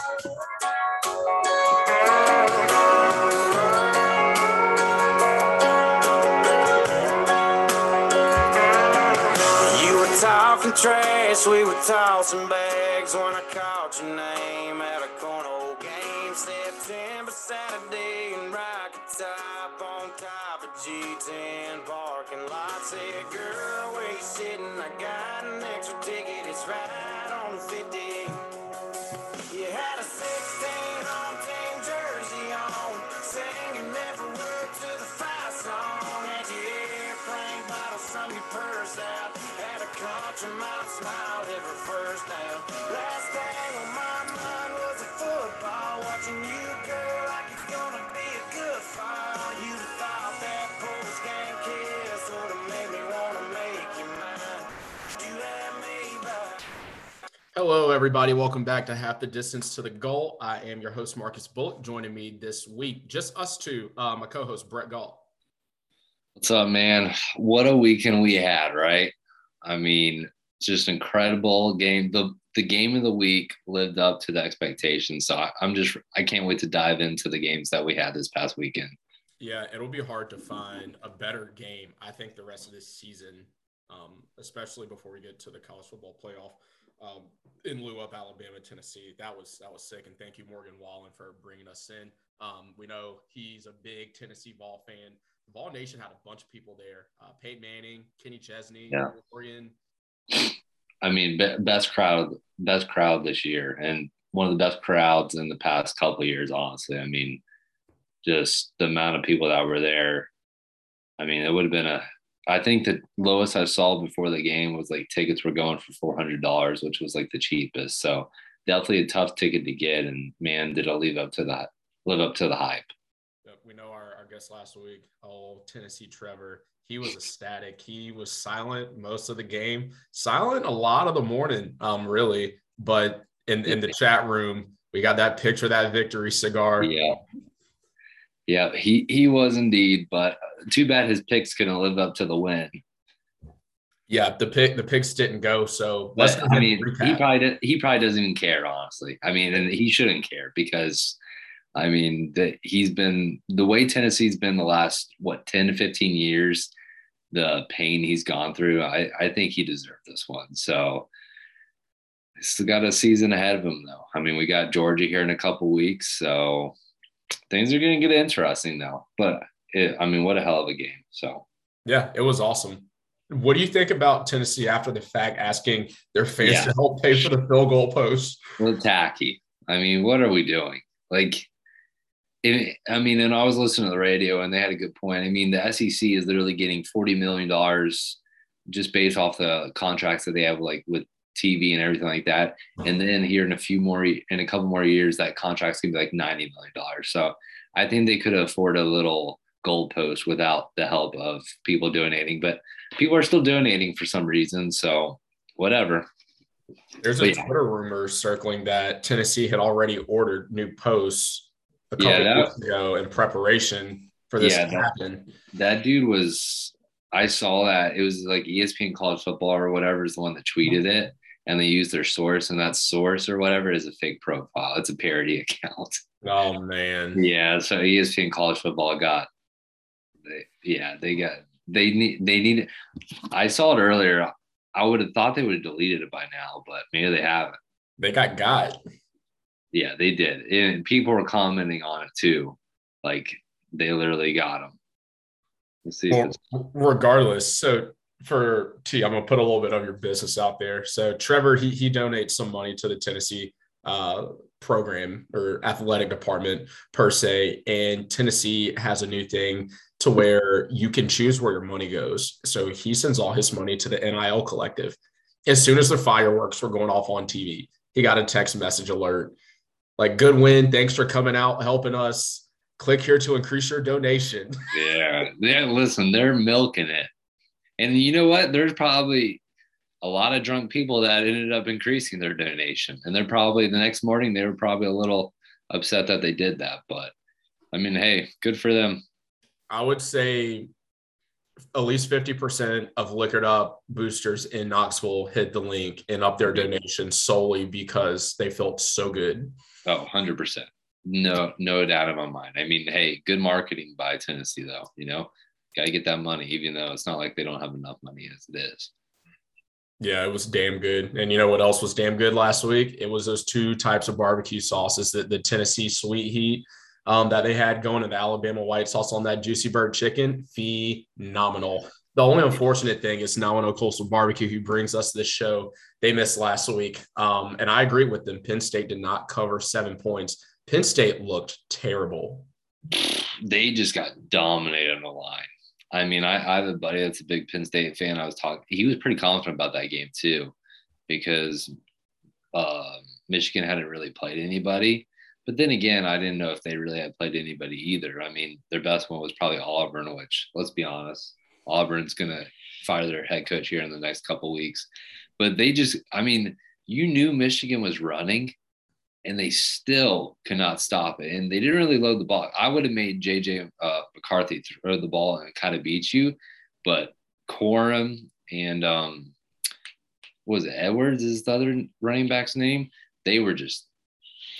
You were talking trash, we were tossing bags when I called your name Hello, everybody. Welcome back to Half the Distance to the Goal. I am your host, Marcus Bullock. Joining me this week, just us two, uh, my co host, Brett Gall. What's up, man? What a weekend we had, right? I mean, just incredible game. The the game of the week lived up to the expectations. So I, I'm just I can't wait to dive into the games that we had this past weekend. Yeah, it'll be hard to find a better game, I think, the rest of this season, um, especially before we get to the college football playoff. Um, in lieu of Alabama, Tennessee, that was that was sick, and thank you Morgan Wallen for bringing us in. Um, we know he's a big Tennessee Vol fan. The Vol Nation had a bunch of people there: uh, Peyton Manning, Kenny Chesney, Yeah. Oregon. I mean, be, best crowd, best crowd this year, and one of the best crowds in the past couple of years. Honestly, I mean, just the amount of people that were there. I mean, it would have been a. I think the lowest I saw before the game was like tickets were going for four hundred dollars, which was like the cheapest. So definitely a tough ticket to get, and man, did it live up to that, live up to the hype. Yep, We know our, our guest last week, oh Tennessee Trevor. He was ecstatic. He was silent most of the game, silent a lot of the morning, um, really. But in, in the chat room, we got that picture, that victory cigar. Yeah. Yeah, he he was indeed, but too bad his picks couldn't live up to the win. Yeah, the pick the picks didn't go. So let's But I mean, he probably he probably doesn't even care, honestly. I mean, and he shouldn't care because, I mean, that he's been the way Tennessee's been the last what ten to fifteen years, the pain he's gone through. I I think he deserved this one. So. Still got a season ahead of him, though. I mean, we got Georgia here in a couple weeks, so things are going to get interesting now. But it, I mean, what a hell of a game! So yeah, it was awesome. What do you think about Tennessee after the fact asking their fans Yeah. to help pay for the field goal post? Well, tacky. I mean, what are we doing? Like, it, I mean, and I was listening to the radio, and they had a good point. I mean, the SEC is literally getting forty million dollars just based off the contracts that they have, like with TV and everything like that. And then here in a few more, in a couple more years, that contract's gonna be like ninety million dollars. So I think they could afford a little goalpost without the help of people donating. But people are still donating for some reason. So whatever. There's a yeah. Twitter rumor circling that Tennessee had already ordered new posts a couple Yeah, that- weeks ago in preparation for this Yeah, to happen. that dude was I saw that it was like ESPN college football or whatever is the one that tweeted it and they use their source and that source or whatever is a fake profile. It's a parody account. Oh man. yeah. So ESPN college football got they, yeah, they got they need they need I saw it earlier. I would have thought they would have deleted it by now, but maybe they haven't. They got got. Yeah, they did. And people were commenting on it too. Like they literally got them. See. Well, regardless, so for T, I'm gonna put a little bit of your business out there. So Trevor, he he donates some money to the Tennessee uh, program or athletic department per se, and Tennessee has a new thing to where you can choose where your money goes. So he sends all his money to the NIL collective. As soon as the fireworks were going off on TV, he got a text message alert like, "Good win! Thanks for coming out, helping us." Click here to increase your donation. Yeah, yeah. Listen, they're milking it, and you know what? There's probably a lot of drunk people that ended up increasing their donation, and they're probably the next morning they were probably a little upset that they did that. But I mean, hey, good for them. I would say at least 50% of liquored up boosters in Knoxville hit the link and up their donation solely because they felt so good. Oh, 100%. No, no doubt in my mind. I mean, hey, good marketing by Tennessee, though. You know, got to get that money, even though it's not like they don't have enough money as it is. Yeah, it was damn good. And you know what else was damn good last week? It was those two types of barbecue sauces that the Tennessee sweet heat um, that they had going to the Alabama white sauce on that juicy bird chicken. Phenomenal. The only unfortunate thing is now on Coastal Barbecue, who brings us this show, they missed last week. Um, and I agree with them. Penn State did not cover seven points. Penn State looked terrible. They just got dominated on the line. I mean, I, I have a buddy that's a big Penn State fan. I was talking, he was pretty confident about that game too, because uh, Michigan hadn't really played anybody. But then again, I didn't know if they really had played anybody either. I mean, their best one was probably Auburn, which let's be honest, Auburn's going to fire their head coach here in the next couple weeks. But they just, I mean, you knew Michigan was running and they still could not stop it. And they didn't really load the ball. I would have made JJ uh, McCarthy throw the ball and kind of beat you, but Corum and um, was it Edwards is the other running back's name? They were just,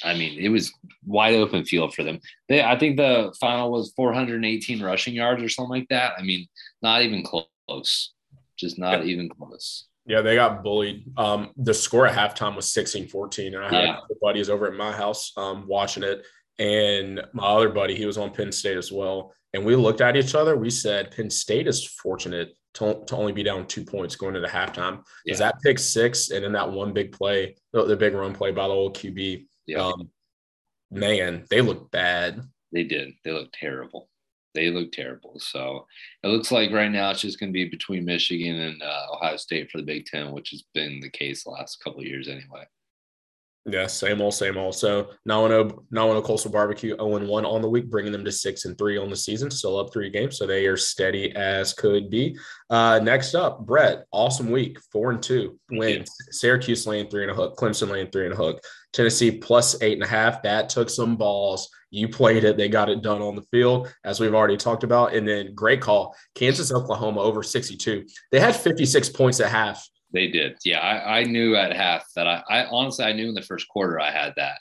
I mean, it was wide open field for them. They, I think the final was 418 rushing yards or something like that. I mean, not even close, just not even close. Yeah, they got bullied. Um, the score at halftime was 16 14. And I had yeah. buddies over at my house um, watching it. And my other buddy, he was on Penn State as well. And we looked at each other. We said, Penn State is fortunate to, to only be down two points going into halftime. Because yeah. that pick six and then that one big play, the, the big run play by the old QB, yeah. um, man, they looked bad. They did. They looked terrible they look terrible. So it looks like right now it's just going to be between Michigan and uh, Ohio State for the Big Ten, which has been the case the last couple of years anyway. Yeah, same old, same old. So now on now on a coastal barbecue, 0 and 1 on the week, bringing them to six and three on the season, still up three games. So they are steady as could be. Uh, next up, Brett, awesome week, four and two wins. Syracuse laying three and a hook, Clemson laying three and a hook, Tennessee plus eight and a half. That took some balls. You played it, they got it done on the field, as we've already talked about. And then great call, Kansas, Oklahoma over 62. They had 56 points at half they did. Yeah, I, I knew at half that I, I honestly I knew in the first quarter I had that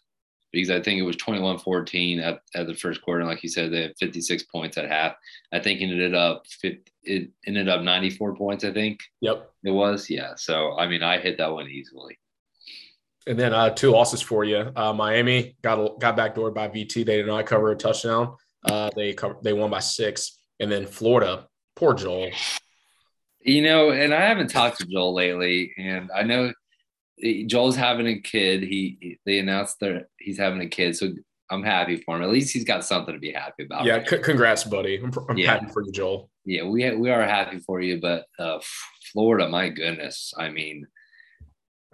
because I think it was 21-14 at, at the first quarter. And like you said, they had 56 points at half. I think it ended up it ended up 94 points, I think. Yep. It was. Yeah. So I mean I hit that one easily. And then uh, two losses for you. Uh, Miami got got backdoored by VT. They did not cover a touchdown. Uh, they covered, they won by six. And then Florida, poor Joel. You know, and I haven't talked to Joel lately, and I know Joel's having a kid. He they announced that he's having a kid, so I'm happy for him. At least he's got something to be happy about. Yeah, c- congrats, buddy. I'm, I'm yeah. happy for you, Joel. Yeah, we we are happy for you, but uh, Florida, my goodness, I mean,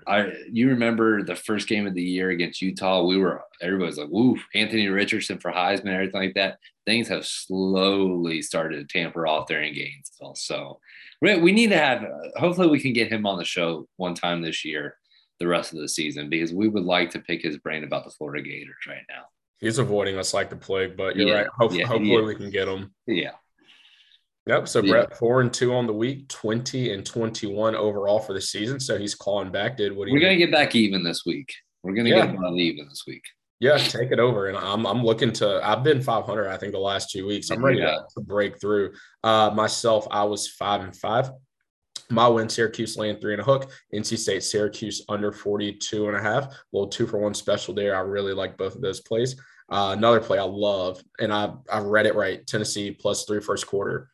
I you remember the first game of the year against Utah? We were everybody's like, "Woo, Anthony Richardson for Heisman," everything like that. Things have slowly started to tamper off there in Gainesville. So we need to have. Hopefully, we can get him on the show one time this year, the rest of the season, because we would like to pick his brain about the Florida Gators right now. He's avoiding us like the plague, but you're yeah, right. Hopefully, yeah, hopefully we can get him. Yeah. Yep. So Brett four and two on the week, twenty and twenty-one overall for the season. So he's clawing back. Did what? We're gonna get back even this week. We're gonna yeah. get about even this week. Yeah, take it over. And I'm I'm looking to I've been 500 I think the last two weeks. I'm ready yeah. to, break through. Uh myself, I was five and five. My win, Syracuse laying three and a hook. NC State, Syracuse under 42 and a half. Little two for one special there. I really like both of those plays. Uh, another play I love, and I I read it right. Tennessee plus three first quarter.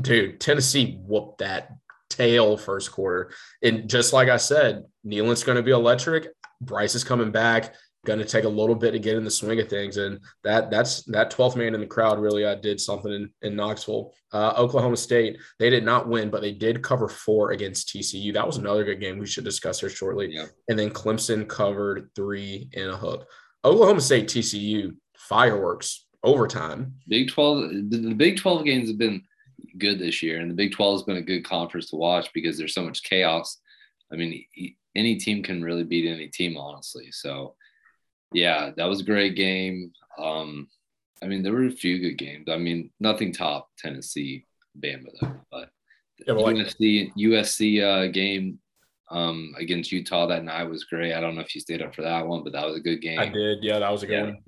Dude, Tennessee whooped that tail first quarter. And just like I said, Neyland's going to be electric. Bryce is coming back going to take a little bit to get in the swing of things. And that that's that 12th man in the crowd really uh, did something in, in Knoxville. Uh, Oklahoma State, they did not win, but they did cover four against TCU. That was another good game we should discuss here shortly. Yeah. And then Clemson covered three in a hook. Oklahoma State, TCU, fireworks, overtime. Big 12, the Big 12 games have been good this year. And the Big 12 has been a good conference to watch because there's so much chaos. I mean, any team can really beat any team, honestly. So, yeah, that was a great game. Um, I mean, there were a few good games. I mean, nothing top Tennessee. Bama though. But Yeah, like- USC USC uh, game um, against Utah that night was great. I don't know if you stayed up for that one, but that was a good game. I did. Yeah, that was a good Yeah. one.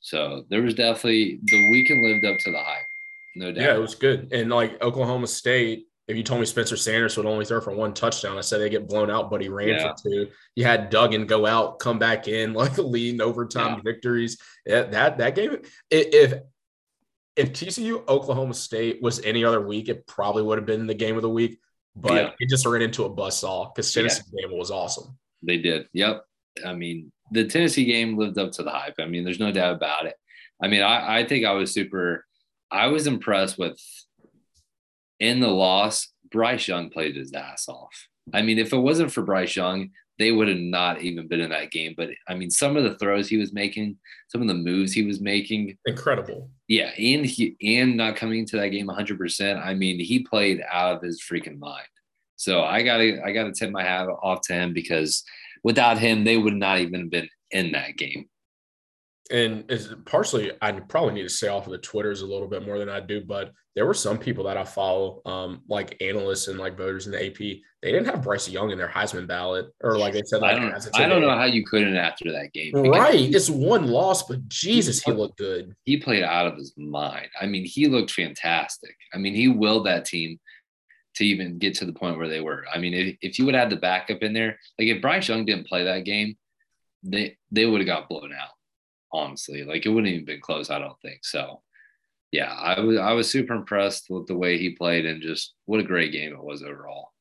So there was definitely the weekend lived up to the hype, no doubt. Yeah, it was good. And like Oklahoma State, if you told me Spencer Sanders would only throw for one touchdown, I said they get blown out, but he ran Yeah. for two. You had Duggan go out, come back in, like leading overtime Yeah. victories. Yeah, that that game. If if TCU Oklahoma State was any other week, it probably would have been the game of the week. But it just ran into a buzzsaw because Yeah. Tennessee game was awesome. They did. Yep. I mean, the Tennessee game lived up to the hype. I mean, there's no doubt about it. I mean, I, I think I was super, I was impressed with in the loss, Bryce Young played his ass off. I mean, if it wasn't for Bryce Young, they would have not even been in that game. But I mean, some of the throws he was making, some of the moves he was making, Incredible. yeah, and he and not coming to that game 100. percent I mean, he played out of his freaking mind. So I gotta I gotta tip my hat off to him because without him, they would not even have been in that game. And it's partially I probably need to stay off of the Twitters a little bit more than I do, but there were some people that I follow, um, like analysts and like voters in the AP. They didn't have Bryce Young in their Heisman ballot, or like they said, I like don't as I don't know how you couldn't after that game. Right, it's one loss, but Jesus, he looked good. He played out of his mind. I mean, he looked fantastic. I mean, he willed that team to even get to the point where they were. I mean, if, if you would have the backup in there, like if Bryce Young didn't play that game, they they would have got blown out. Honestly, like it wouldn't even been close. I don't think so. Yeah, I was I was super impressed with the way he played and just what a great game it was overall.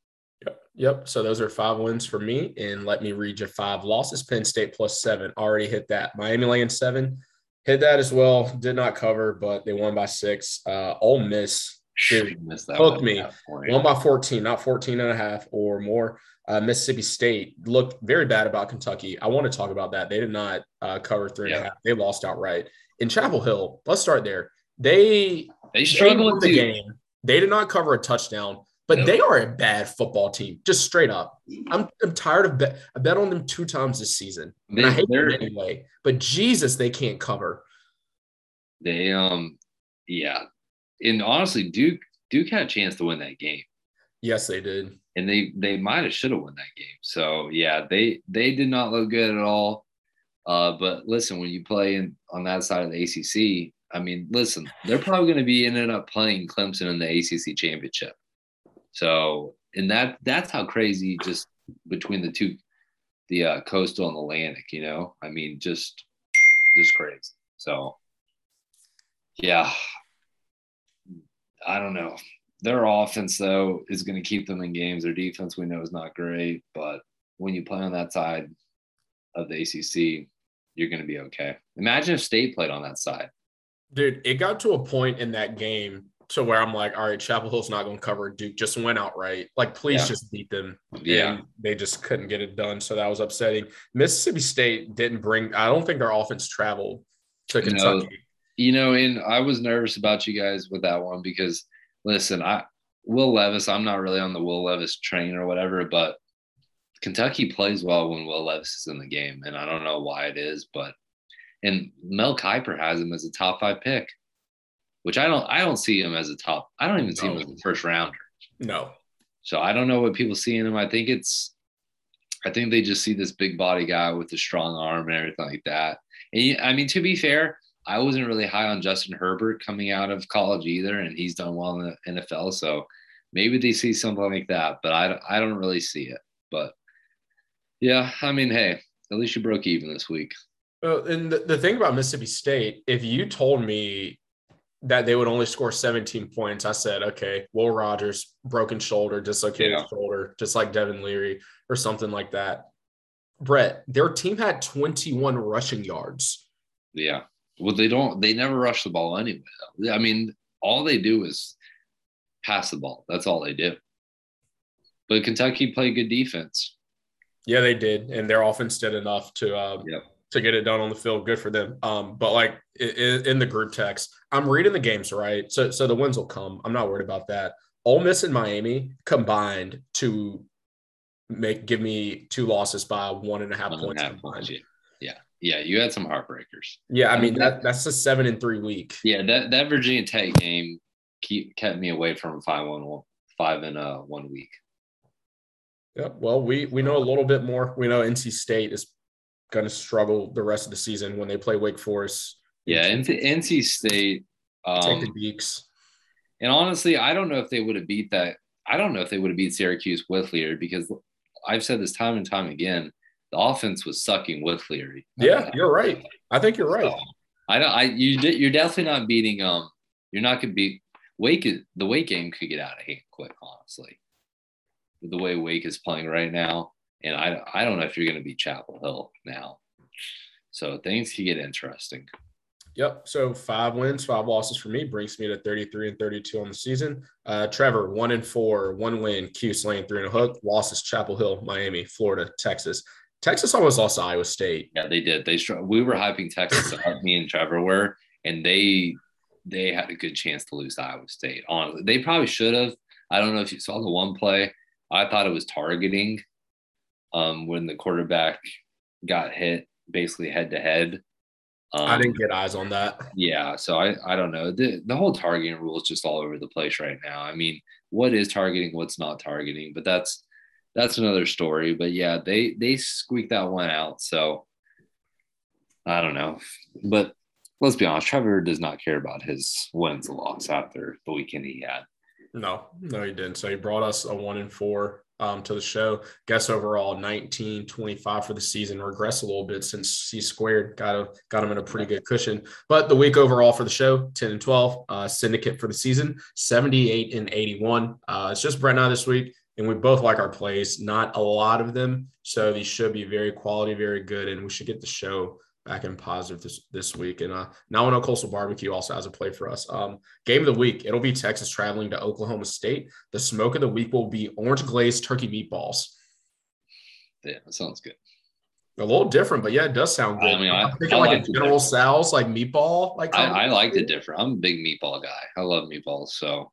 Yep. Yep. So those are five wins for me, and let me read you five losses. Penn State plus seven already hit that. Miami laying seven hit that as well. Did not cover, but they won by six. Uh, Ole Miss Dude, Missed that hooked one me. at that point. One by 14, not 14 and a half or more. Uh, Mississippi State looked very bad about Kentucky. I want to talk about that. They did not uh, cover three and a half. They lost outright. In Chapel Hill, let's start there. They, They they struggled the game. They did not cover a touchdown, but they are a bad football team, just straight up. I'm, I'm tired of bet. I bet on them two times this season. And I hate them anyway. But Jesus, they can't cover. They um yeah. And honestly, Duke Duke had a chance to win that game. Yes, they did. And they they might have should have won that game. So yeah, they they did not look good at all. Uh, but listen, when you play in on that side of the ACC, I mean, listen, they're probably going to be ended up playing Clemson in the ACC championship. So, and that that's how crazy just between the two, the uh, coastal and Atlantic, you know, I mean, just just crazy. So, yeah, I don't know. Their offense though is going to keep them in games. Their defense we know is not great, but when you play on that side of the ACC, you're going to be okay. Imagine if State played on that side. Dude, it got to a point in that game to where I'm like, all right, Chapel Hill's not going to cover. Duke just went outright. Like, please Yeah. just beat them. Yeah. And they just couldn't get it done. So that was upsetting. Mississippi State didn't bring, I don't think their offense traveled to No. Kentucky. You know, and I was nervous about you guys with that one because listen, I Will Levis, I'm not really on the Will Levis train or whatever, but Kentucky plays well when Will Levis is in the game. And I don't know why it is, but and Mel Kiper has him as a top five pick, which I don't I don't see him as a top, I don't even see him as a first rounder. No. So I don't know what people see in him. I think it's, I think they just see this big body guy with a strong arm and everything like that. And I mean, to be fair, I wasn't really high on Justin Herbert coming out of college either, and he's done well in the NFL. So maybe they see something like that, but I, I don't really see it. But yeah, I mean, hey, at least you broke even this week. Well, and the, the thing about Mississippi State, if you told me that they would only score 17 points, I said, okay, Will Rogers, broken shoulder, dislocated Yeah. shoulder, just like Devin Leary or something like that. Brett, their team had 21 rushing yards. Yeah. Well, they don't, they never rush the ball anyway. Though. I mean, all they do is pass the ball. That's all they do. But Kentucky played good defense. Yeah, they did, and their offense did enough to Yep. to get it done on the field. Good for them. Um, but like i- i- in the group text, I'm reading the games right, so so the wins will come. I'm not worried about that. Ole Miss and Miami combined to make give me two losses by one and a half One and a points half combined. points, Yeah. Yeah. You had some heartbreakers. Yeah, I mean that that's a seven and three week. Yeah. That, that Virginia Tech game, keep kept me away from five one five in uh one week. Yeah, well, we we know a little bit more. We know NC State is going to struggle the rest of the season when they play Wake Forest. Yeah, NC, NC State. Um, Take the Deacs. And honestly, I don't know if they would have beat that. I don't know if they would have beat Syracuse with Leary because I've said this time and time again. The offense was sucking with Leary. Yeah, you're right. I think you're right. I don't. I you you're definitely not beating. Um, you're not gonna beat Wake. The Wake game could get out of hand quick, honestly. The way Wake is playing right now, and I I don't know if you're gonna beat Chapel Hill now. So things could get interesting. Yep. So five wins, five losses for me brings me to 33 and 32 on the season. Uh, Trevor, one and four, one win, Cuse Lane, three and a hook. Losses, Chapel Hill, Miami, Florida, Texas. Texas almost lost to Iowa State. Yeah, they did. They we were hyping Texas up, me and Trevor were, and they they had a good chance to lose to Iowa State. Honestly, they probably should have. I don't know if you saw the one play. I thought it was targeting um, when the quarterback got hit basically head to head um, I didn't get eyes on that. Yeah, so I I don't know. The the whole targeting rule is just all over the place right now. I mean, what is targeting, what's not targeting, but that's that's another story. But yeah, they they squeaked that one out. So I don't know. But let's be honest, Trevor does not care about his wins and loss after the weekend he had. No, no, he didn't. So he brought us a one and four um, to the show. Guess overall 19, 25 for the season. Regress a little bit since C squared got a, got him in a pretty good cushion. But the week overall for the show 10 and 12. Uh, syndicate for the season 78 and 81. Uh, it's just Brett and I this week. And we both like our plays, not a lot of them. So these should be very quality, very good. And we should get the show back in positive this, this week. And uh, now I know Coastal Barbecue also has a play for us. Um, game of the week, it'll be Texas traveling to Oklahoma State. The smoke of the week will be orange glazed turkey meatballs. Yeah, that sounds good. A little different, but yeah, it does sound good. I mean, I, am thinking I like, like a General Tso's like meatball. Like I, I like the different. I'm a big meatball guy. I love meatballs. So,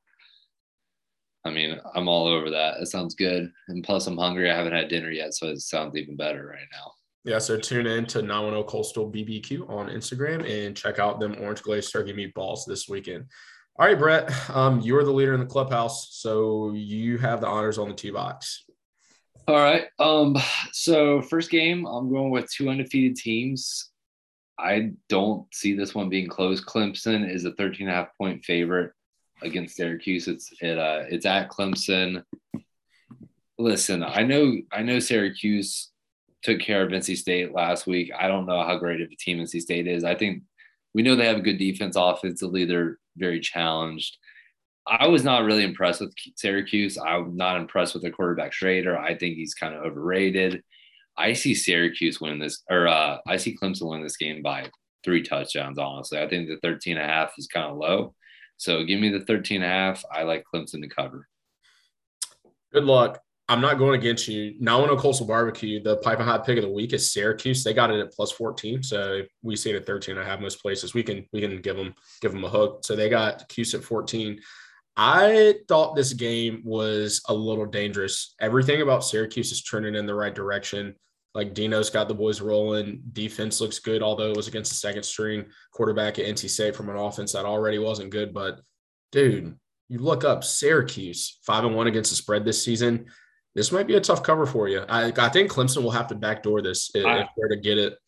I mean, I'm all over that. It sounds good. And plus, I'm hungry. I haven't had dinner yet, so it sounds even better right now. Yeah, so tune in to 910 Coastal BBQ on Instagram and check out them orange glazed turkey meatballs this weekend. All right, Brett, um, you are the leader in the clubhouse, so you have the honors on the tee box. All right. Um, so first game, I'm going with two undefeated teams. I don't see this one being close. Clemson is a 13 and a half point favorite against Syracuse. It's it uh it's at Clemson. Listen, I know I know Syracuse took care of NC State last week. I don't know how great of a team NC State is. I think we know they have a good defense offensively. They're very challenged. I was not really impressed with Syracuse. I'm not impressed with their quarterback Shrader. I think he's kind of overrated. I see Syracuse win this, or uh, I see Clemson win this game by three touchdowns, honestly. I think the 13 and a half is kind of low. So give me the 13 and a half. I like Clemson to cover. Good luck. I'm not going against you. Now on a coastal barbecue, the pipe and hot pick of the week is Syracuse. They got it at plus 14. So we see it at 13 and a half most places. We can we can give them give them a hook. So they got Cuse at 14. I thought this game was a little dangerous. Everything about Syracuse is turning in the right direction. Like Dino's got the boys rolling. Defense looks good, although it was against the second string quarterback at NC State from an offense that already wasn't good. But dude, you look up Syracuse five and one against the spread this season this might be a tough cover for you. I, I think Clemson will have to backdoor this if, I, they're to get it.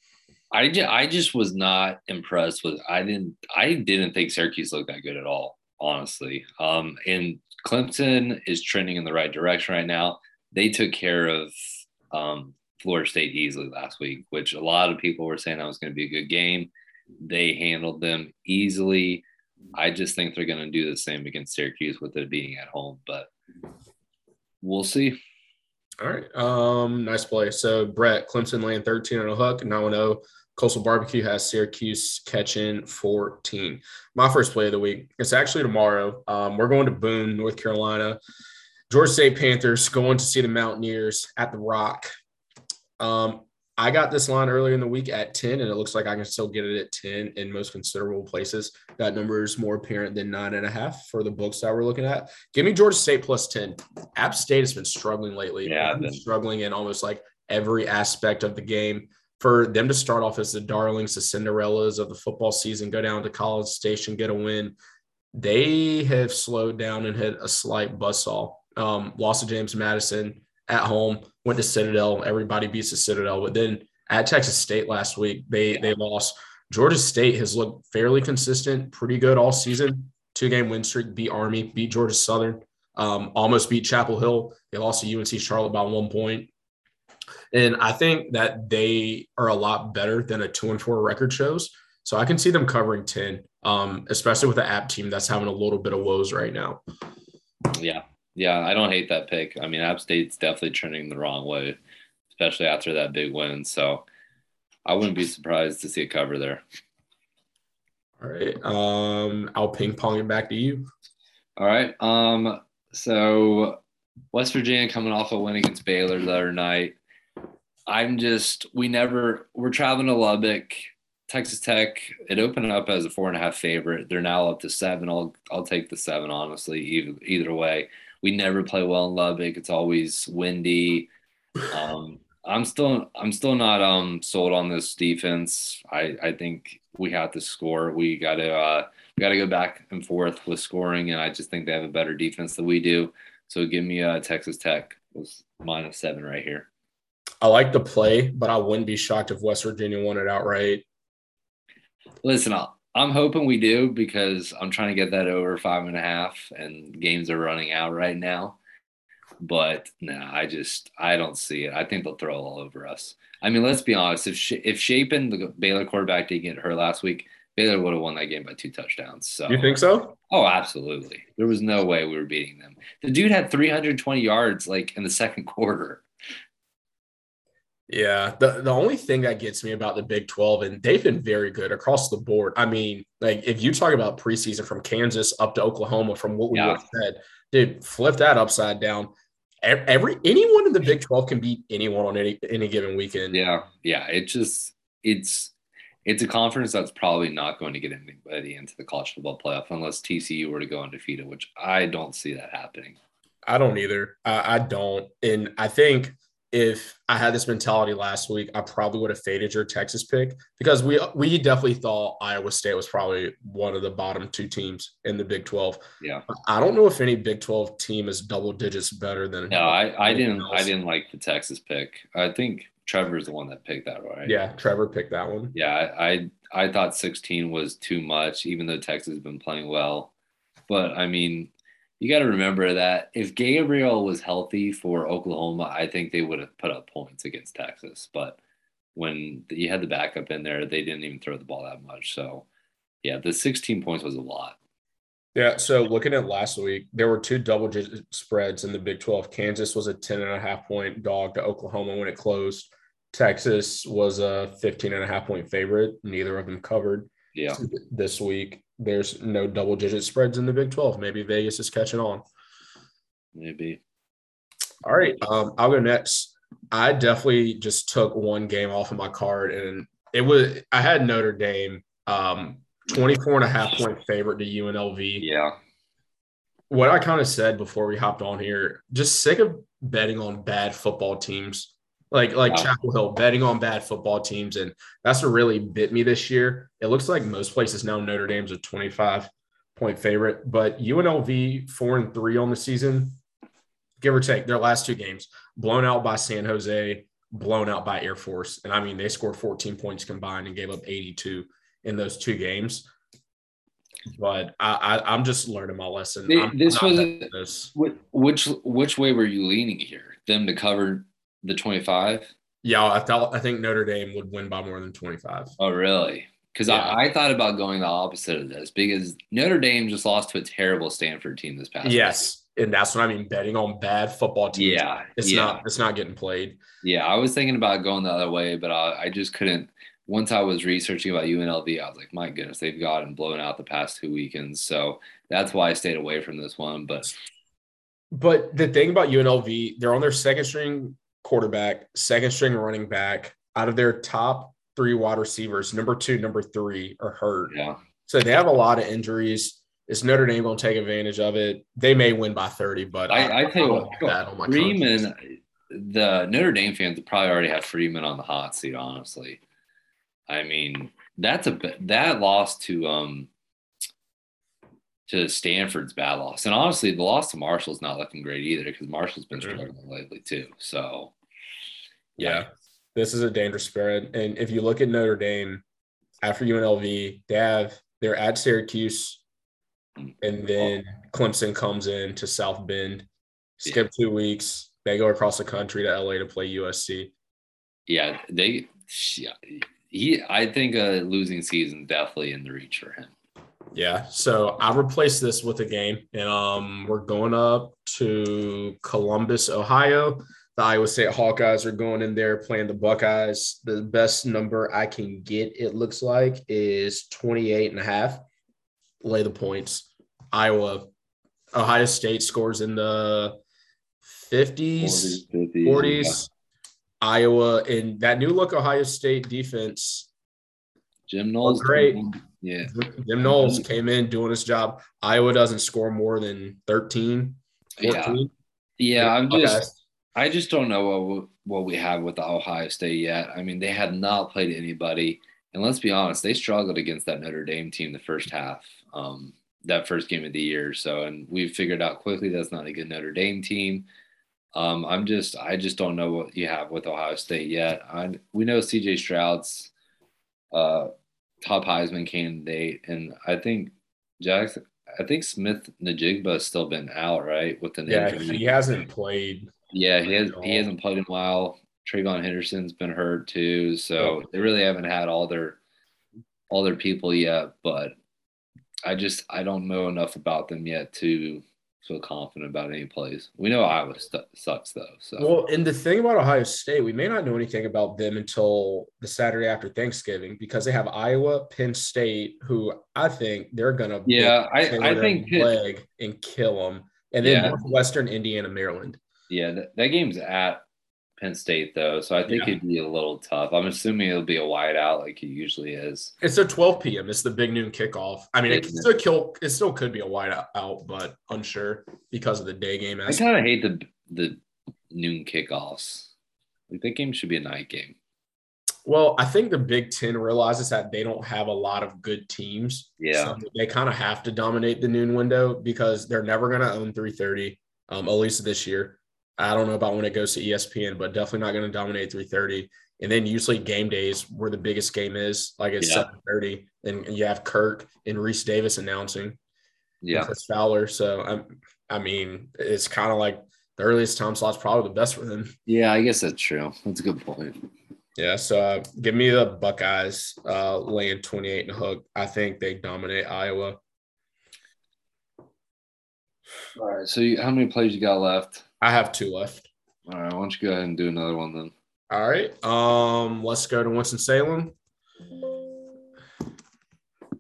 I just, I just was not impressed with. I didn't I didn't think Syracuse looked that good at all, honestly. Um, and Clemson is trending in the right direction right now. They took care of um, Florida State easily last week, which a lot of people were saying that was going to be a good game. They handled them easily. I just think they're going to do the same against Syracuse with it being at home, but we'll see. All right. Um, nice play. So Brett, Clemson laying 13 on a hook. Now I know Coastal Barbecue has Syracuse catching 14. My first play of the week. It's actually tomorrow. Um, we're going to Boone, North Carolina. Georgia State Panthers going to see the Mountaineers at the Rock. Um, I got this line earlier in the week at 10, and it looks like I can still get it at 10 in most considerable places. That number is more apparent than nine and a half for the books that we're looking at. Give me Georgia State plus 10. App State has been struggling lately. Yeah, been struggling in almost like every aspect of the game. For them to start off as the darlings, the Cinderellas of the football season, go down to College Station, get a win. they have slowed down and hit a slight buzzsaw. Um, loss to James Madison at home, went to Citadel. Everybody beats the Citadel, but then at Texas State last week, they they lost. Georgia State has looked fairly consistent, pretty good all season. Two game win streak, beat Army, beat Georgia Southern, um, almost beat Chapel Hill. They lost to UNC Charlotte by one point. And I think that they are a lot better than a two and four record shows. So I can see them covering 10, um, especially with the app team that's having a little bit of woes right now. Yeah. Yeah. I don't hate that pick. I mean, App State's definitely trending the wrong way, especially after that big win. So I wouldn't be surprised to see a cover there. All right. Um, I'll ping pong it back to you. All right. Um, so West Virginia coming off a win against Baylor the other night. I'm just we never we're traveling to Lubbock, Texas Tech. It opened up as a four and a half favorite. They're now up to seven. I'll I'll take the seven honestly. Either either way, we never play well in Lubbock. It's always windy. Um, I'm still I'm still not um sold on this defense. I I think we have to score. We got to uh we got to go back and forth with scoring, and I just think they have a better defense than we do. So give me uh Texas Tech was minus seven right here. I like the play, but I wouldn't be shocked if West Virginia won it outright. Listen, i am hoping we do because I'm trying to get that over five and a half, and games are running out right now. But no, nah, I just I don't see it. I think they'll throw all over us. I mean, let's be honest. If Sh- if Shapen, the Baylor quarterback, didn't get hurt last week, Baylor would have won that game by two touchdowns. So you think so? Oh, absolutely. There was no way we were beating them. The dude had 320 yards like in the second quarter. Yeah, the the only thing that gets me about the Big 12 and they've been very good across the board. I mean, like if you talk about preseason from Kansas up to Oklahoma from what we yeah. said, dude, flip that upside down. Every anyone in the Big 12 can beat anyone on any any given weekend. Yeah. Yeah, it just it's it's a conference that's probably not going to get anybody into the college football playoff unless TCU were to go undefeated, which I don't see that happening. I don't either. I, I don't. And I think if I had this mentality last week, I probably would have faded your Texas pick because we we definitely thought Iowa State was probably one of the bottom two teams in the Big 12. Yeah. I don't know if any Big 12 team is double digits better than No, I, I didn't else. I didn't like the Texas pick. I think Trevor's the one that picked that, right? Yeah, Trevor picked that one. Yeah, I I, I thought 16 was too much, even though Texas has been playing well. But I mean, you got to remember that if Gabriel was healthy for Oklahoma, I think they would have put up points against Texas. But when you had the backup in there, they didn't even throw the ball that much. So, yeah, the 16 points was a lot. Yeah. So looking at last week, there were two double digit spreads in the Big 12. Kansas was a 10 and a half point dog to Oklahoma when it closed. Texas was a 15 and a half point favorite. Neither of them covered. Yeah. This week there's no double digit spreads in the Big 12. Maybe Vegas is catching on. Maybe. All right. Um, I'll go next. I definitely just took one game off of my card and it was I had Notre Dame um 24 and a half point favorite to UNLV. Yeah. What I kind of said before we hopped on here, just sick of betting on bad football teams like like wow. Chapel Hill betting on bad football teams, and that's what really bit me this year. It looks like most places now Notre Dame's a 25 point favorite, but UNLV four and three on the season, give or take their last two games, blown out by San Jose, blown out by Air Force, and I mean they scored 14 points combined and gave up 82 in those two games. But I, I am just learning my lesson. this was this. which which way were you leaning here? Them to cover the 25? Yeah, I thought I think Notre Dame would win by more than 25. Oh, really? Because yeah. I, I, thought about going the opposite of this because Notre Dame just lost to a terrible Stanford team this past. Yes, week. and that's what I mean. Betting on bad football teams. Yeah, it's yeah. not. It's not getting played. Yeah, I was thinking about going the other way, but I, I just couldn't. Once I was researching about UNLV, I was like, my goodness, they've gotten blown out the past two weekends. So that's why I stayed away from this one. But but the thing about UNLV, they're on their second string quarterback, second string running back. Out of their top three wide receivers, number two, number three are hurt. Yeah. So they have a lot of injuries. Is Notre Dame going to take advantage of it? They may win by 30, but I, I, I tell you what, Freeman, the Notre Dame fans probably already have Freeman on the hot seat, honestly. I mean, that's a that loss to um to Stanford's bad loss. And honestly, the loss to Marshall's not looking great either because Marshall's been Mhm. struggling lately too. So Yeah. This is a dangerous spread. And if you look at Notre Dame after UNLV, they have they're at Syracuse, and then Clemson comes in to South Bend, skip two weeks. They go across the country to LA to play USC. yeah, they yeah, he I think a losing season definitely in the reach for him. Yeah. So I replaced this with a game, and um, we're going up to Columbus, Ohio. The Iowa State Hawkeyes are going in there playing the Buckeyes. The best number I can get, it looks like, is 28 and a half. Lay the points. Iowa, Ohio State scores in the 50s, 50s, 40s. Iowa, and that new look Ohio State defense Jim Knowles. great. Yeah. Jim Knowles came in doing his job. Iowa doesn't score more than 13, 14. Yeah. Yeah. I'm Okay. just I just don't know what we- what we have with Ohio State yet. I mean, they have not played anybody, and let's be honest, they struggled against that Notre Dame team the first half, um, that first game of the year. So, and we figured out quickly that's not a good Notre Dame team. Um, I'm just, I just don't know what you have with Ohio State yet. I, we know C.J. Stroud's uh, top Heisman candidate, and I think Jaxon. I think Smith Njigba has still been out, right, with an Yeah, injury. he hasn't played. Yeah, he has. He hasn't played in a while. TreVeyon Henderson's been hurt too, so they really haven't had all their all their people yet. But I just I don't know enough about them yet to feel confident about any plays. We know Iowa stu sucks though, so Well, and the thing about Ohio State, we may not know anything about them until the Saturday after Thanksgiving because they have Iowa, Penn State, who I think they're gonna Yeah, I- I think leg and kill them, and then Yeah. Northwestern, Indiana, Maryland. yeah, that, that game's at Penn State though, so I think Yeah. it'd be a little tough. I'm assuming it'll be a wide out like it usually is. It's a 12 p.m. It's the big noon kickoff. I mean, it Yeah. still kill. It still could be a wide out- but unsure because of the day game. I kind of hate the the noon kickoffs. Like that game should be a night game. Well, I think the Big Ten realizes that they don't have a lot of good teams. Yeah. So they kind of have to dominate the noon window because they're never going to own 330, um, at least this year. I don't know about when it goes to ESPN, but definitely not going to dominate 330. And then usually game days where the biggest game is, like it's Yeah. 730, and you have Kirk and Rece Davis announcing. Yeah. Chris Fowler. So I'm, I mean, it's kind of like the earliest time slot's probably the best for them. Yeah, I guess that's true. That's a good point. Yeah, so uh, give me the Buckeyes uh, laying 28 and a hook. I think they dominate Iowa. All right. So you, how many plays you got left? I have two left. All right. Why don't you go ahead and do another one then? All right. Um, let's go to Winston-Salem.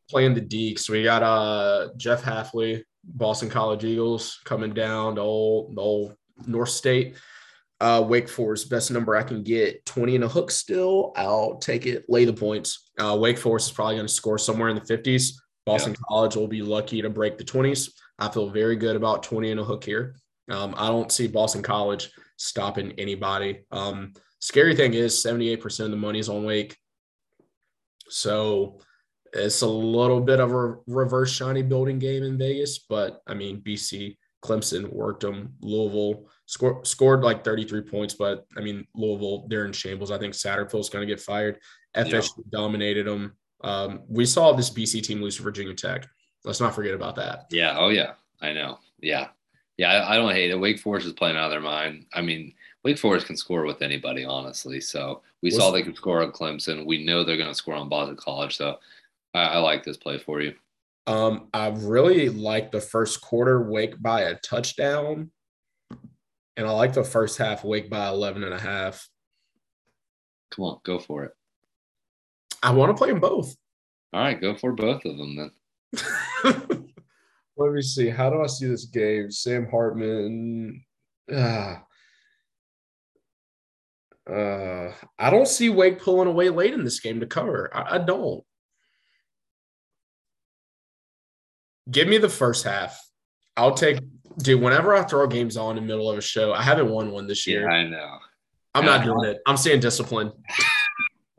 Playing the Deacs. We got uh Jeff Hafley, Boston College Eagles, coming down to old, the old North State. Uh, Wake Forest, best number I can get, 20 and a hook still. I'll take it, lay the points. Uh, Wake Forest is probably going to score somewhere in the 50s. Boston College will be lucky to break the 20s. I feel very good about 20 and a hook here. Um, I don't see Boston College stopping anybody. Um, scary thing is 78% of the money is on Wake. So it's a little bit of a reverse shiny building game in Vegas, but I mean, BC, Clemson worked them. Louisville scored scored like 33 points, but I mean, Louisville, they're in shambles. I think Satterfield's going to get fired. FSU dominated them. Um, we saw this BC team lose to Virginia Tech. Let's not forget about that. Yeah. Oh yeah. I know. Yeah. Yeah. I, I don't hate it. Wake Forest is playing out of their mind. I mean, Wake Forest can score with anybody, honestly. So we Was- saw they can score on Clemson. We know they're going to score on Boston College. So I, I like this play for you. Um, I really like the first quarter Wake by a touchdown. And I like the first half Wake by 11 and a half. Come on, go for it. I want to play them both. All right, go for both of them then. Let me see. How do I see this game? Sam Hartman. Ah. Uh, I don't see Wake pulling away late in this game to cover. I, I don't. Give me the first half. I'll take, dude. Whenever I throw games on in the middle of a show, I haven't won one this year. Yeah, I know. I'm not doing it. I'm staying disciplined.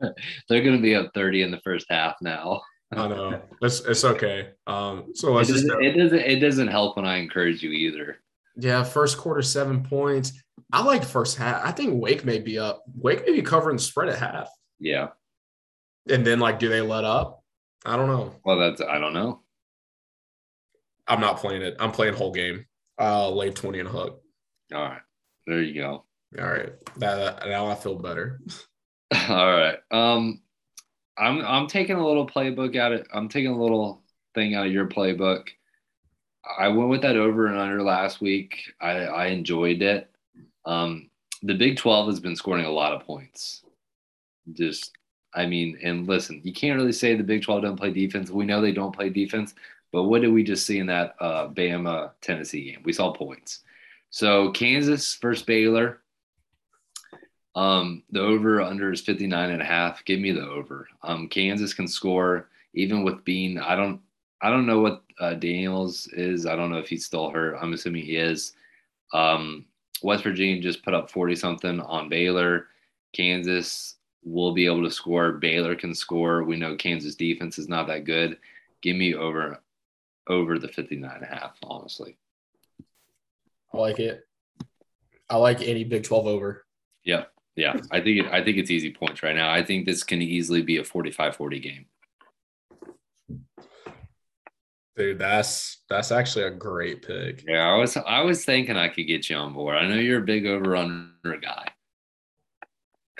They're going to be up 30 in the first half now. I know it's it's okay. Um, so It doesn't, it doesn't it doesn't help when I encourage you either. yeah, first quarter seven points. I like first half. I think Wake may be up. Wake may be covering the spread at half, Yeah. and then like, do they let up? I don't know. Well, that's I don't know. I'm not playing it. I'm playing whole game. Uh, lay twenty and hook. All right. There you go. All right, that, that- now I feel better. All right. Um, I'm I'm taking a little playbook out of I'm taking a little thing out of your playbook. I went with that over and under last week. I I enjoyed it. Um, the Big Twelve has been scoring a lot of points. Just I mean, and listen, you can't really say the Big Twelve don't play defense. We know they don't play defense, but what did we just see in that uh, Bama Tennessee game? We saw points. So Kansas versus Baylor. Um, the over under is 59 and a half. Give me the over. Um, Kansas can score even with Bean, I don't, I don't know what uh, Daniels is. I don't know if he's still hurt. I'm assuming he is. Um, West Virginia just put up 40 something on Baylor. Kansas will be able to score. Baylor can score. We know Kansas defense is not that good. Give me over, over the 59 and a half, honestly. I like it. I like any Big Twelve over. Yep. Yeah, I think I think it's easy points right now. I think this can easily be a 45-40 game. Dude, that's that's actually a great pick. Yeah, I was I was thinking I could get you on board. I know you're a big over under guy.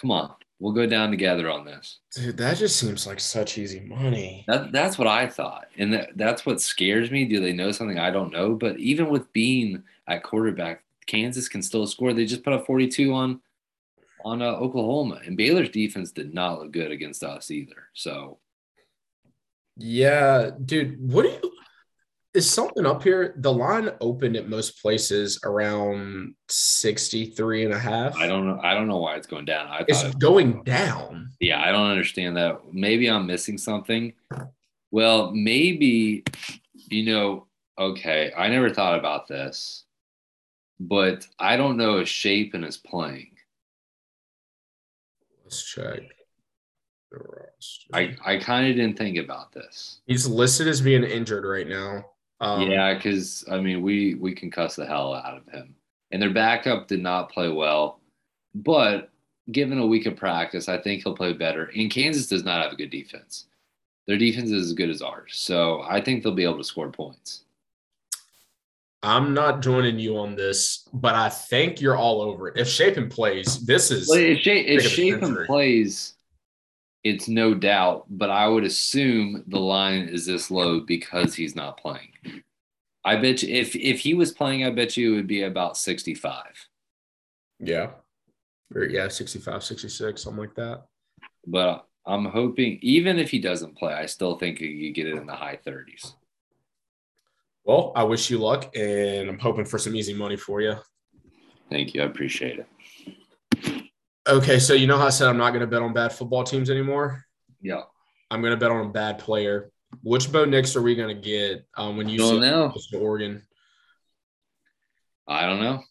Come on, we'll go down together on this. Dude, that just seems like such easy money. That that's what I thought, and that, that's what scares me. Do they know something I don't know? But even with Bean at quarterback, Kansas can still score. They just put up 42 on on uh, Oklahoma, and Baylor's defense did not look good against us either. So Yeah, dude, what do you is something up here? The line opened at most places around 63 and a half. I don't know. I don't know why it's going down. I It's it- going down. Yeah, I don't understand that. Maybe I'm missing something. Well, maybe, you know, okay, I never thought about this, but I don't know if Shapen is playing. Let's check. the roster. I, I kind of didn't think about this. He's listed as being injured right now. Um, yeah, because I mean, we we can cuss the hell out of him, and their backup did not play well, but given a week of practice, I think he'll play better. And Kansas does not have a good defense. Their defense is as good as ours, so I think they'll be able to score points. I'm not joining you on this, but I think you're all over it. If Shapen plays, this is Well, if, Sha- if Pick of the Shapen plays, it's no doubt, but I would assume the line is this low because he's not playing. I bet you if if he was playing, I bet you it would be about 65. yeah. Or, yeah, 65, 66, something like that. But I'm hoping, even if he doesn't play, I still think you get it in the high 30s. Well, I wish you luck, and I'm hoping for some easy money for you. Thank you. I appreciate it. Okay, so you know how I said I'm not going to bet on bad football teams anymore? Yeah. I'm going to bet on a bad player. Which Bo Nix are we going to get um, when you see know. Oregon? I don't know.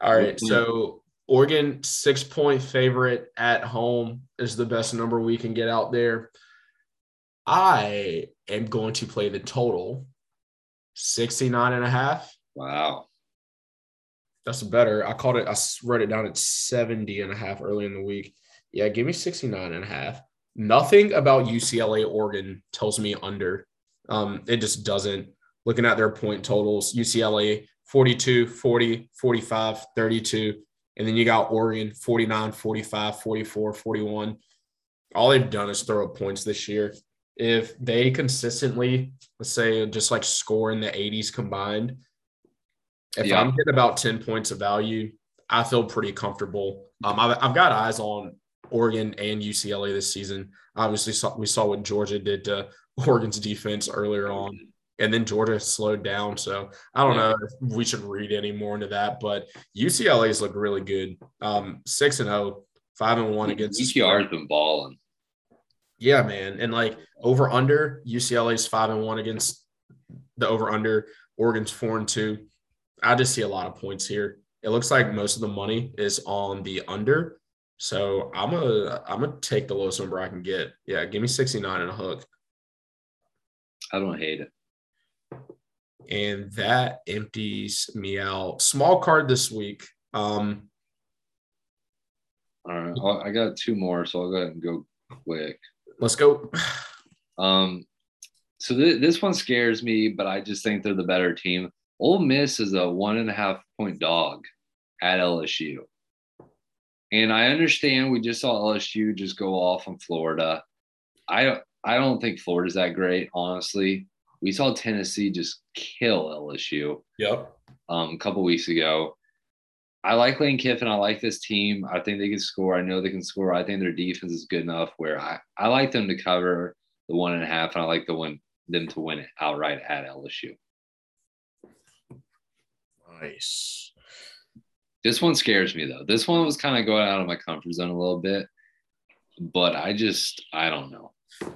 All right, so Oregon six point favorite at home is the best number we can get out there. I am going to play the total 69 and a half. Wow. That's better. I called it, I wrote it down at 70 and a half early in the week. Yeah, give me 69 and a half. Nothing about UCLA Oregon tells me under. Um, it just doesn't. Looking at their point totals, UCLA 42, 40, 45, 32. And then you got Oregon 49, 45, 44, 41. All they've done is throw up points this year. If they consistently, let's say, just like score in the 80s combined, if Yeah. I'm getting about 10 points of value, I feel pretty comfortable. Um, I've, I've got eyes on Oregon and UCLA this season. Obviously, saw, we saw what Georgia did to Oregon's defense earlier on, and then Georgia slowed down. So I don't Yeah. know if we should read any more into that, but UCLA's looked really good. Um, six and zero, five and one against the DTR has been balling. Yeah, man. And like over under, UCLA's five and one against the over under. Oregon's four and two. I just see a lot of points here. It looks like most of the money is on the under. So I'm a I'm gonna take the lowest number I can get. Yeah, give me 69 and a hook. I don't hate it. And that empties me out. Small card this week. Um, All right, I got two more, so I'll go ahead and go quick. Let's go. Um, so th- this one scares me, but I just think they're the better team. Ole Miss is a one and a half point dog at LSU. And I understand we just saw LSU just go off on Florida. I I don't think Florida's that great, honestly. We saw Tennessee just kill LSU Yep. um, a couple weeks ago. I like Lane Kiffin. I like this team. I think they can score. I know they can score. I think their defense is good enough where I, I like them to cover the one and a half, and I like the one them to win it outright at LSU. Nice. This one scares me though. This one was kind of going out of my comfort zone a little bit, but I just I don't know.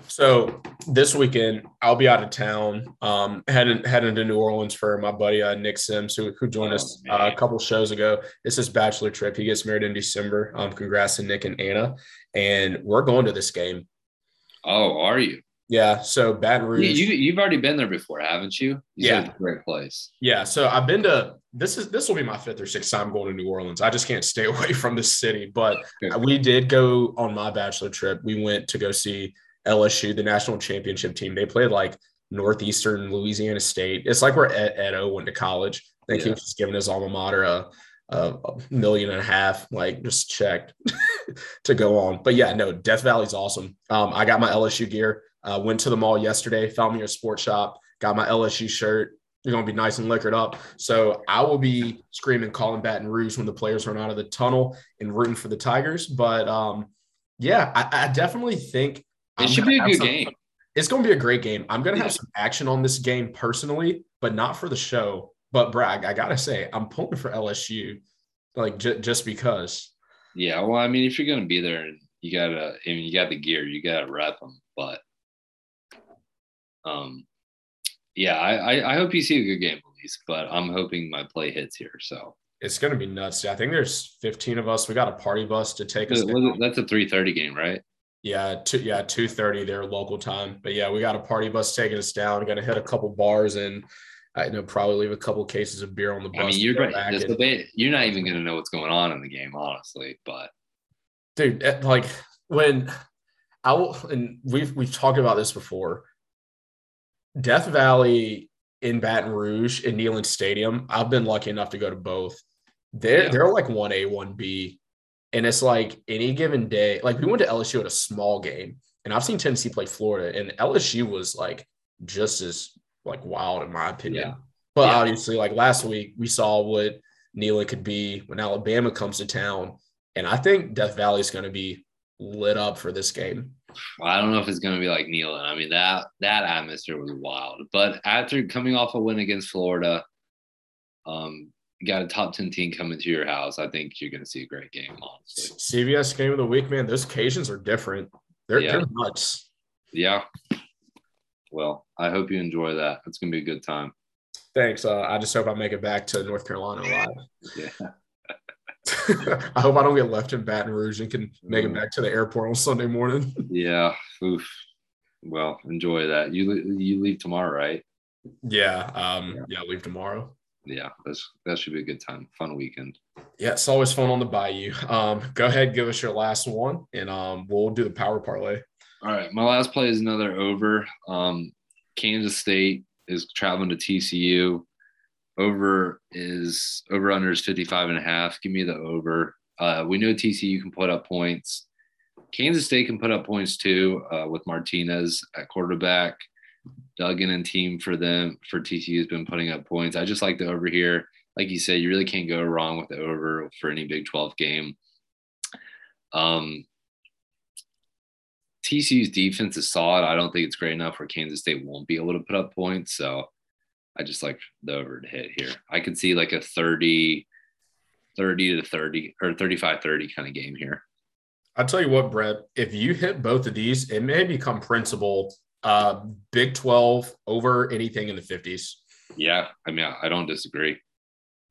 So this weekend I'll be out of town. Um, heading heading to New Orleans for my buddy uh, Nick Sims, who, who joined Oh, us uh, a couple shows ago. It's his bachelor trip. He gets married in December. Um, congrats to Nick and Anna, and we're going to this game. Oh, are you? Yeah. So Baton You, Rouge. you you've already been there before, haven't you? you Yeah. a great place. Yeah, so I've been to this is this will be my fifth or sixth time going to New Orleans. I just can't stay away from the city. But we did go on my bachelor trip. We went to go see LSU, the national championship team. They played like Northeastern Louisiana State. It's like where Ed, Ed O went to college. I think he was just giving his alma mater a, a, a million and a half, like just checked to go on. But yeah, no, Death Valley's awesome. Um, I got my LSU gear. Uh, went to the mall yesterday, found me a sports shop, got my LSU shirt. You're gonna be nice and liquored up. So I will be screaming, calling Baton Rouge when the players run out of the tunnel and rooting for the Tigers. But um, yeah, I, I definitely think It I'm should be a good some- game. It's gonna be a great game. I'm gonna Yeah. have some action on this game personally, but not for the show. But brag, I gotta say, I'm pulling for LSU, like j- just because. Yeah, well, I mean, if you're gonna be there, and you gotta. I mean, you got the gear, you gotta rep them. But, um, yeah, I, I I hope you see a good game at least. But I'm hoping my play hits here. So It's gonna be nuts. I think there's 15 of us. We got a party bus to take us. Down. that's a 3:30 game, right? Yeah, two yeah, two thirty their local time. But yeah, we got a party bus taking us down. Gonna hit a couple bars and I know probably leave a couple cases of beer on the bus. I mean, you're go right. back This and- you're not even gonna know what's going on in the game, honestly. But dude eh, like when i will and we've we've talked about this before death valley in baton rouge in Neyland stadium i've been lucky enough to go to both they're Yeah. they're like 1a 1b and it's like any given day like we went to lsu at a small game and i've seen tennessee play florida and lsu was like just as like wild in my opinion Yeah. but Yeah. obviously like last week we saw what Neyland could be when alabama comes to town and I think Death Valley is going to be lit up for this game. I don't know if it's gonna be like Neyland. I mean that that atmosphere was wild. But after coming off a win against Florida, um, got a top 10 team coming to your house. I think you're gonna see a great game, honestly. CBS game of the week, man. Those occasions are different. They're, Yeah. they're nuts. Yeah. Well, I hope you enjoy that. It's gonna be a good time. Thanks. Uh, I just hope I make it back to North Carolina alive. Yeah. I hope I don't get left in Baton Rouge and can make it Mm. back to the airport on Sunday morning. Yeah. Oof. Well, enjoy that. You you leave tomorrow, right? yeah. Um, yeah. leave tomorrow. Yeah. That's that should be a good time. Fun weekend. Yeah. It's always fun on the bayou. Um, go ahead, give us your last one, and um, we'll do the power parlay. All right, my last play is another over. Um, Kansas State is traveling to TCU. Over is over under is 55 and a half. Give me the over. Uh, we know TCU can put up points. Kansas State can put up points too uh, with Martinez at quarterback. Duggan and team for them for TCU has been putting up points. I just like the over here. Like you said, you really can't go wrong with the over for any Big 12 game. Um, TCU's defense is solid. I don't think it's great enough where Kansas State won't be able to put up points. So I just like the over to hit here. I could see like a 30, 30 to 30 or 35 30 kind of game here. I'll tell you what, Brett, if you hit both of these, it may become principal uh, Big 12 over anything in the 50s. Yeah. I mean, I don't disagree.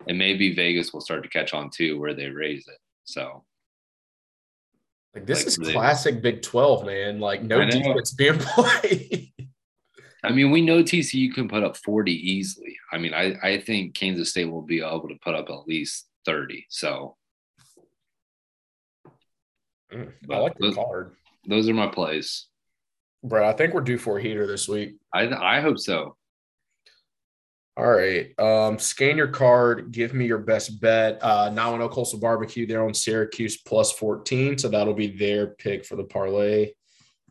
And maybe Vegas will start to catch on too where they raise it. So Like this Like is they- classic Big 12, man. Like no defense being played. I mean, we know TCU can put up 40 easily. I mean, I, I think Kansas State will be able to put up at least 30. So Mm, I like the those, card. those are my plays. Brett, I think we're due for a heater this week. I I hope so. All right. Um, scan your card. Give me your best bet. Uh, now on Coastal Barbecue, they're on Syracuse plus 14. So that'll be their pick for the parlay.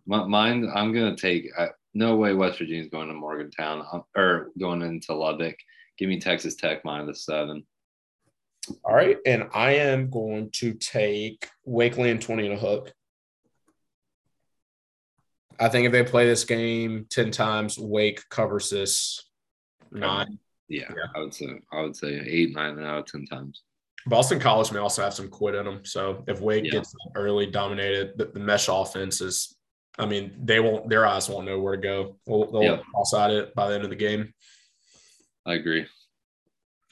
My, mine, I'm going to take, uh, no way West Virginia's going to Morgantown uh, or going into Lubbock. Give me Texas Tech minus seven. All right. And I am going to take Wake laying 20 and a hook. I think if they play this game 10 times, Wake covers this nine. Yeah, Yeah. I would say I would say eight, nine out of ten times. Boston College may also have some quit in them. So if Wake Yeah. gets early dominated, the, the mesh offense is, I mean, they won't, their eyes won't know where to go. They'll, they'll Yeah. toss at it by the end of the game. I agree.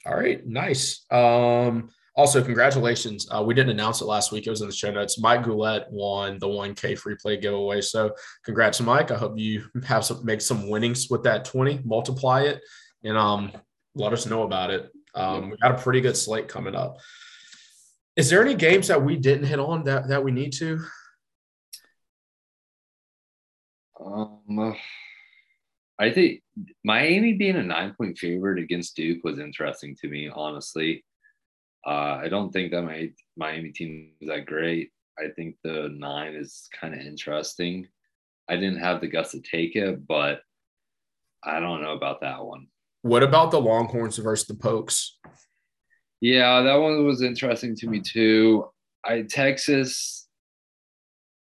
All right, nice. Um, also, congratulations. Uh, we didn't announce it last week. It was in the show notes. Mike Goulet won the 1K free play giveaway. So, congrats, Mike. I hope you have some make some winnings with that 20, multiply it, and um, let us know about it. Um, we got a pretty good slate coming up. Is there any games that we didn't hit on that that we need to? Um, I think Miami being a nine point favorite against Duke was interesting to me, honestly. Uh, I don't think that my Miami team is that great. I think the nine is kind of interesting. I didn't have the guts to take it, but I don't know about that one. What about the Longhorns versus the Pokes? Yeah, that one was interesting to me too. I Texas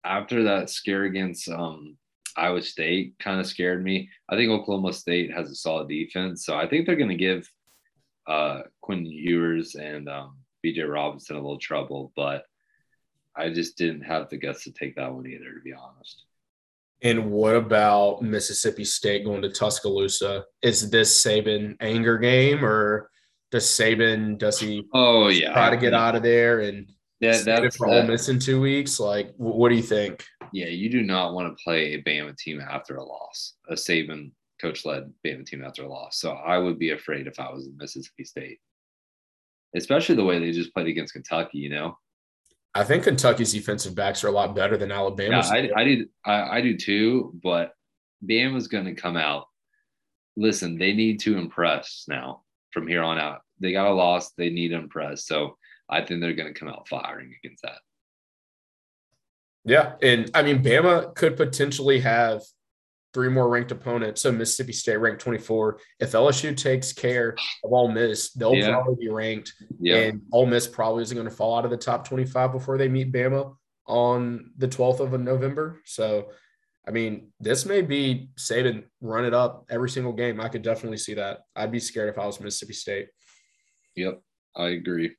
after that scare against um, Iowa State kind of scared me. I think Oklahoma State has a solid defense, so I think they're going to give uh, Quinn Ewers and um, Bijan Robinson a little trouble. But I just didn't have the guts to take that one either, to be honest. And what about Mississippi State going to Tuscaloosa? Is this Saban anger game, or does Saban does he Oh yeah, try to get out of there and That, that's for that- Ole Miss in two weeks? Like, what do you think? yeah, you do not want to play a Bama team after a loss, a Saban coach led Bama team after a loss. So I would be afraid if I was in Mississippi State, especially the way they just played against Kentucky. You know, I think Kentucky's defensive backs are a lot better than yeah, Alabama's. I, I do, I, I do too. But Bama's going to come out. Listen, they need to impress now from here on out. They got a loss. They need to impress. So I think they're going to come out firing against that. yeah, and I mean, Bama could potentially have three more ranked opponents. So Mississippi State ranked 24. If LSU takes care of Ole Miss, they'll Yeah. probably be ranked. Yeah, And Ole Miss probably isn't going to fall out of the top 25 before they meet Bama on the 12th of November. So, I mean, this may be Saban run it up every single game. I could definitely see that. I'd be scared if I was Mississippi State. yep, I agree.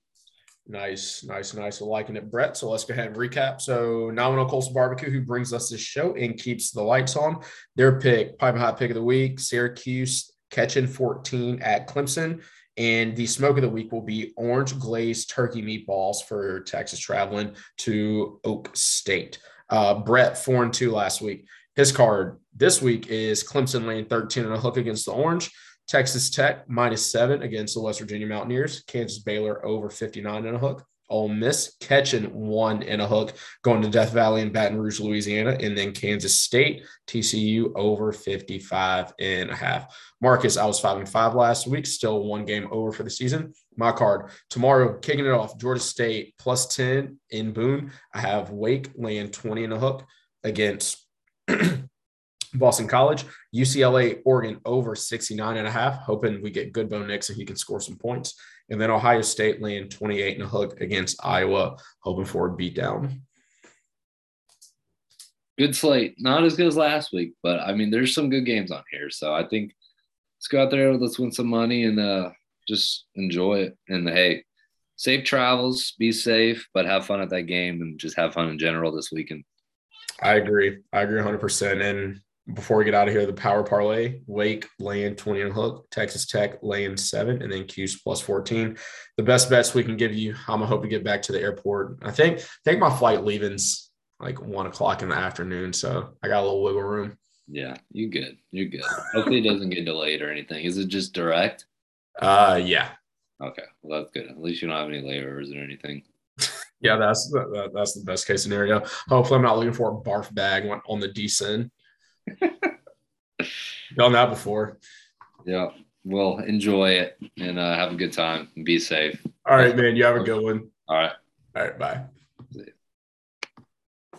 Nice, nice, nice. Liking it, Brett. So let's go ahead and recap. So Nominal Coastal Barbecue, who brings us this show and keeps the lights on, their pick, Pipe Hot Pick of the Week, Syracuse catching 14 at Clemson. And the smoke of the week will be orange glazed turkey meatballs for Texas traveling to Oak State. Uh, Brett, four and two last week. His card this week is Clemson laying 13 and a hook against the Orange. Texas Tech minus seven against the West Virginia Mountaineers. Kansas Baylor over 59 and a hook. Ole Miss catching one and a hook going to Death Valley and Baton Rouge, Louisiana. And then Kansas State, TCU over 55 and a half. Marcus, I was five and five last week, still one game over for the season. My card tomorrow, kicking it off, Georgia State plus 10 in Boone. I have Wake laying 20 and a hook against Boston College, UCLA, Oregon over 69 and a half, hoping we get good Bo Nix and he can score some points. And then Ohio State laying 28 and a hook against Iowa, hoping for a beatdown. good slate. Not as good as last week, but I mean, there's some good games on here. So I think let's go out there, let's win some money, and uh, just enjoy it. And hey, safe travels, be safe, but have fun at that game, and just have fun in general this weekend. I agree. I agree 100%. And before we get out of here, the power parlay Wake laying 20 and hook, Texas Tech laying seven, and then Cuse plus 14. The best bets we can give you. I'm going to hope to get back to the airport. I think, I think my flight leaving's like one o'clock in the afternoon. So I got a little wiggle room. Yeah, you good. You're good. Hopefully it doesn't get delayed or anything. Is it just direct? Uh, yeah, Okay, well that's good. At least you don't have any layovers or anything. yeah. That's that, that's the best case scenario. Hopefully, I'm not looking for a barf bag on, on the descent. Done that before. Yeah. Well, enjoy it and uh, have a good time and be safe. All right, man. You have a good one. All right. All right, bye.